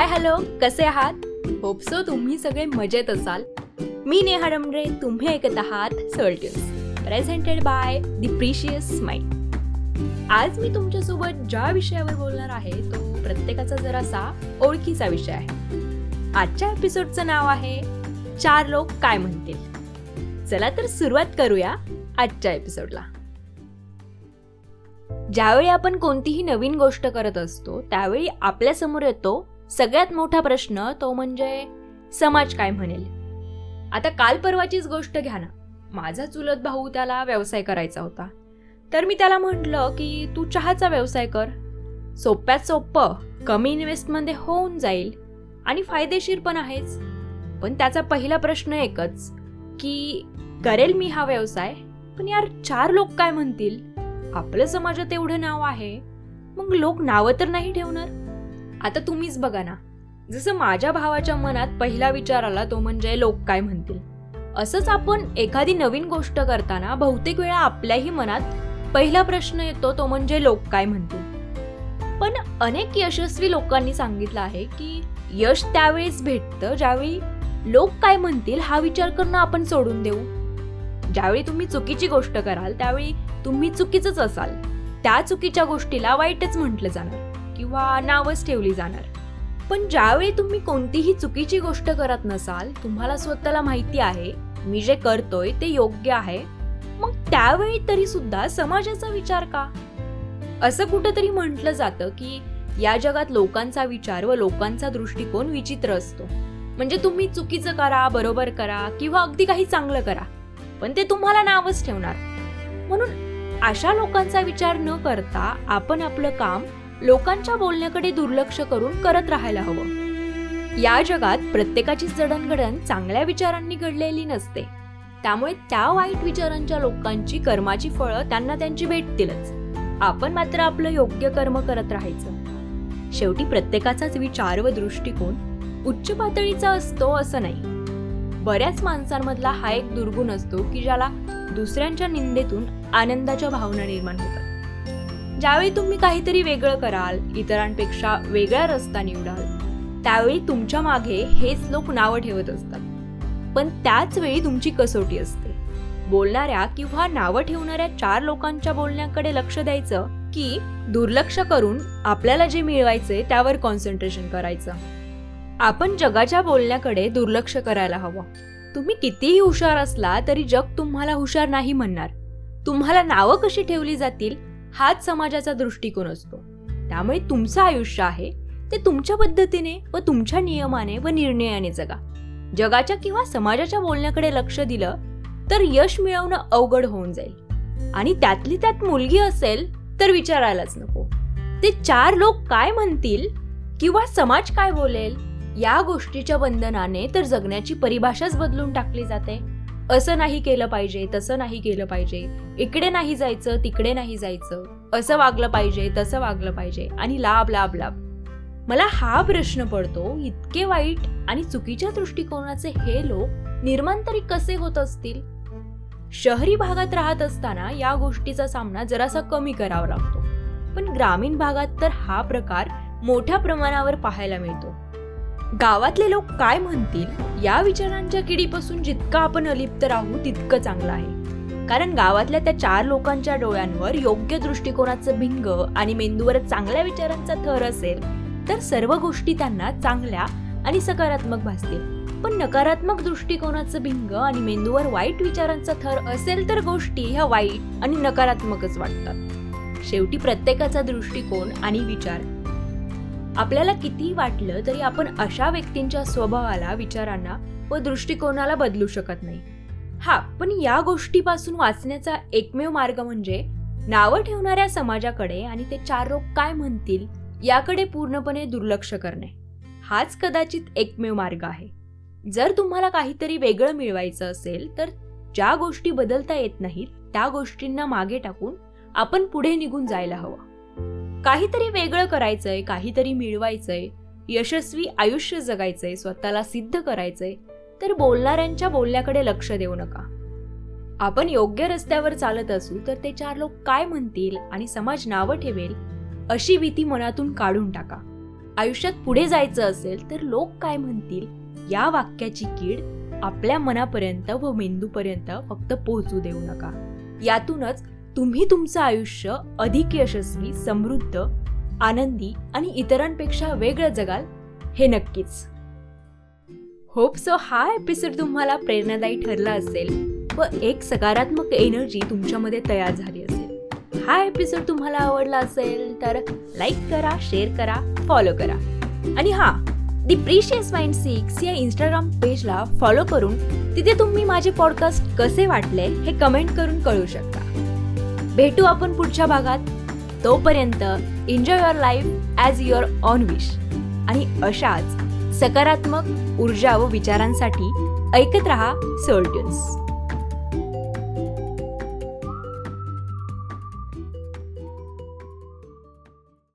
Hi hello. कसे आहात? Hope so तुम्ही सगळे मजेत असाल. मी नेहा डमरे तुम्ही ऐकत आहात Soultunes presented by the precious mind आज मी तुमच्यासोबत ज्या विषयावर बोलणार आहे तो प्रत्येकाचा जरासा ओळखीचा विषय आहे. आजच्या एपिसोडचं नाव आहे चार लोक काय म्हणतील? चला तर सुरुवात करूया आजच्या एपिसोडला ज्यावेळी आपण कोणतीही नवीन गोष्ट करत असतो त्यावेळी आपल्यासमोर येतो सगळ्यात मोठा प्रश्न तो म्हणजे समाज काय म्हणेल? आता काल परवाचीच गोष्ट घ्या ना. माझा चुलत भाऊ त्याला व्यवसाय करायचा होता. तर मी त्याला म्हटलं की तू चहाचा व्यवसाय कर. सोप्यात सोपं कमी इन्व्हेस्टमध्ये होऊन जाईल आणि फायदेशीर पण आहेच पण त्याचा पहिला प्रश्न एकच की करेल मी हा व्यवसाय? पण यार चार लोक काय म्हणतील? आपलं समाजात एवढं नाव आहे. मग लोक नावं तर नाही ठेवणार. आता तुम्हीच बघा ना. जसं माझ्या भावाच्या मनात पहिला विचार आला तो म्हणजे लोक काय म्हणतील? असंच आपण एखादी नवीन गोष्ट करताना बहुतेक वेळा आपल्याही मनात पहिला प्रश्न येतो तो म्हणजे लोक काय म्हणतील? पण अनेक यशस्वी लोकांनी सांगितलं आहे की यश त्यावेळेस भेटतं ज्यावेळी लोक काय म्हणतील हा विचार करणं आपण सोडून देऊ. ज्यावेळी तुम्ही चुकीची गोष्ट कराल त्यावेळी तुम्ही चुकीचंच असाल. त्या चुकीच्या गोष्टीला वाईटच म्हटलं जाणार. किंवा नावच ठेवली जाणार. पण ज्यावेळी तुम्ही कोणतीही चुकीची गोष्ट करत नसाल तुम्हाला स्वतःला माहिती आहे मी जे करतोय ते योग्य आहे मग त्यावेळी तरी सुद्धा समाजाचा विचार का? असं कुठंतरी म्हटलं जातं की या जगात लोकांचा विचार व लोकांचा दृष्टिकोन विचित्र असतो. म्हणजे तुम्ही चुकीचं करा बरोबर करा किंवा अगदी काही चांगलं करा पण ते तुम्हाला नावच ठेवणार. म्हणून अशा लोकांचा विचार न करता आपण आपलं काम लोकांच्या बोलण्याकडे दुर्लक्ष करून करत राहायला हवं. या जगात प्रत्येकाची जडणघडण चांगल्या विचारांनी घडलेली नसते. त्यामुळे त्या वाईट विचारांच्या लोकांची कर्माची फळं त्यांना त्यांची भेटतीलच आपण मात्र आपलं योग्य कर्म करत राहायचं. शेवटी प्रत्येकाचाच विचार व दृष्टिकोन उच्च पातळीचा असतो असं नाही. बऱ्याच माणसांमधला हा एक दुर्गुण असतो की ज्याला दुसऱ्यांच्या निंदेतून आनंदाच्या भावना निर्माण होतात. ज्यावेळी तुम्ही काहीतरी वेगळं कराल इतरांपेक्षा वेगळा रस्ता निवडाल त्यावेळी तुमच्या मागे हेच लोक नावं ठेवत असतात. पण त्याच वेळी तुमची कसोटी असते. बोलणाऱ्या किंवा नावं ठेवणाऱ्या चार लोकांच्या बोलण्याकडे लक्ष द्यायचं की दुर्लक्ष करून आपल्याला जे मिळवायचे त्यावर कॉन्सन्ट्रेशन करायचं. आपण जगाच्या बोलण्याकडे दुर्लक्ष करायला हवं. तुम्ही कितीही हुशार असला तरी जग तुम्हाला हुशार नाही म्हणणार. तुम्हाला नावं कशी ठेवली जातील? हाच समाजाचा दृष्टिकोन असतो. त्यामुळे तुमचं आयुष्य आहे ते तुमच्या पद्धतीने व तुमच्या नियमाने व निर्णयाने जगा. जगाच्या किंवा समाजाच्या बोलण्याकडे लक्ष दिलं तर यश मिळवणं अवघड होऊन जाईल. आणि त्यातली त्यात मुलगी असेल तर विचारायलाच नको. ते चार लोक काय म्हणतील किंवा समाज काय बोलेल या गोष्टीच्या बंधनाने तर जगण्याची परिभाषाच बदलून टाकली जाते. असं नाही केलं पाहिजे तसं नाही केलं पाहिजे. इकडे नाही जायचं तिकडे नाही जायचं. असं वागलं पाहिजे तसं वागलं पाहिजे. आणि लाभ लाभ लाभ मला हा प्रश्न पडतो इतके वाईट आणि चुकीच्या दृष्टिकोनाचे हे लोक निर्माण तरी कसे होत असतील? शहरी भागात राहत असताना या गोष्टीचा सामना जरासा कमी करावा लागतो. पण ग्रामीण भागात तर हा प्रकार मोठ्या प्रमाणावर पाहायला मिळतो. गावातले लोक काय म्हणतील या विचारांच्या किडीपासून जितकं आपण अलिप्त राहू तितकं चांगलं आहे. कारण गावातल्या त्या चार लोकांच्या डोळ्यांवर योग्य दृष्टिकोनाचं भिंग आणि मेंदूवर चांगल्या विचारांचा थर असेल तर सर्व गोष्टी त्यांना चांगल्या आणि सकारात्मक भासतील. पण नकारात्मक दृष्टिकोनाचं भिंग आणि मेंदूवर वाईट विचारांचा थर असेल तर गोष्टी ह्या वाईट आणि नकारात्मकच वाटतात. शेवटी प्रत्येकाचा दृष्टिकोन आणि विचार आपल्याला कितीही वाटलं तरी आपण अशा व्यक्तींच्या स्वभावाला विचारांना व दृष्टिकोनाला बदलू शकत नाही. हा पण या गोष्टीपासून वाचण्याचा एकमेव मार्ग म्हणजे नावं ठेवणाऱ्या समाजाकडे आणि ते चार लोक काय म्हणतील याकडे पूर्णपणे दुर्लक्ष करणे. हाच कदाचित एकमेव मार्ग आहे. जर तुम्हाला काहीतरी वेगळं मिळवायचं असेल तर ज्या गोष्टी बदलता येत नाहीत त्या गोष्टींना मागे टाकून आपण पुढे निघून जायला हवं. काहीतरी वेगळं करायचंय काहीतरी मिळवायचंय यशस्वी आयुष्य जगायचंय स्वतःला सिद्ध करायचंय तर बोलणाऱ्यांच्या बोलण्याकडे लक्ष देऊ नका. आपण योग्य रस्त्यावर चालत असू तर ते चार लोक काय म्हणतील आणि समाज नावं ठेवेल अशी भीती मनातून काढून टाका. आयुष्यात पुढे जायचं असेल तर लोक काय म्हणतील या वाक्याची कीड आपल्या मनापर्यंत व मेंदूपर्यंत फक्त पोहोचू देऊ नका. यातूनच तुम्ही तुमचं आयुष्य अधिक यशस्वी समृद्ध आनंदी आणि इतरांपेक्षा वेगळं जगाल हे नक्कीच. होप सो हा एपिसोड तुम्हाला प्रेरणादायी ठरला असेल व एक सकारात्मक एनर्जी तुमच्यामध्ये तयार झाली असेल. हा एपिसोड तुम्हाला आवडला असेल तर लाईक करा शेअर करा फॉलो करा. आणि हां दी प्रिशियस माइंड सिक्स या इंस्टाग्राम पेजला फॉलो करून तिथे तुम्ही माझे पॉडकास्ट कसे वाटले हे कमेंट करून कळू शकता. भेटू आपण पुढच्या भागात. तोपर्यंत enjoy your life as your own wish आणि अशाच सकारात्मक ऊर्जा व विचारांसाठी ऐकत रहा सोल्ट्युन्स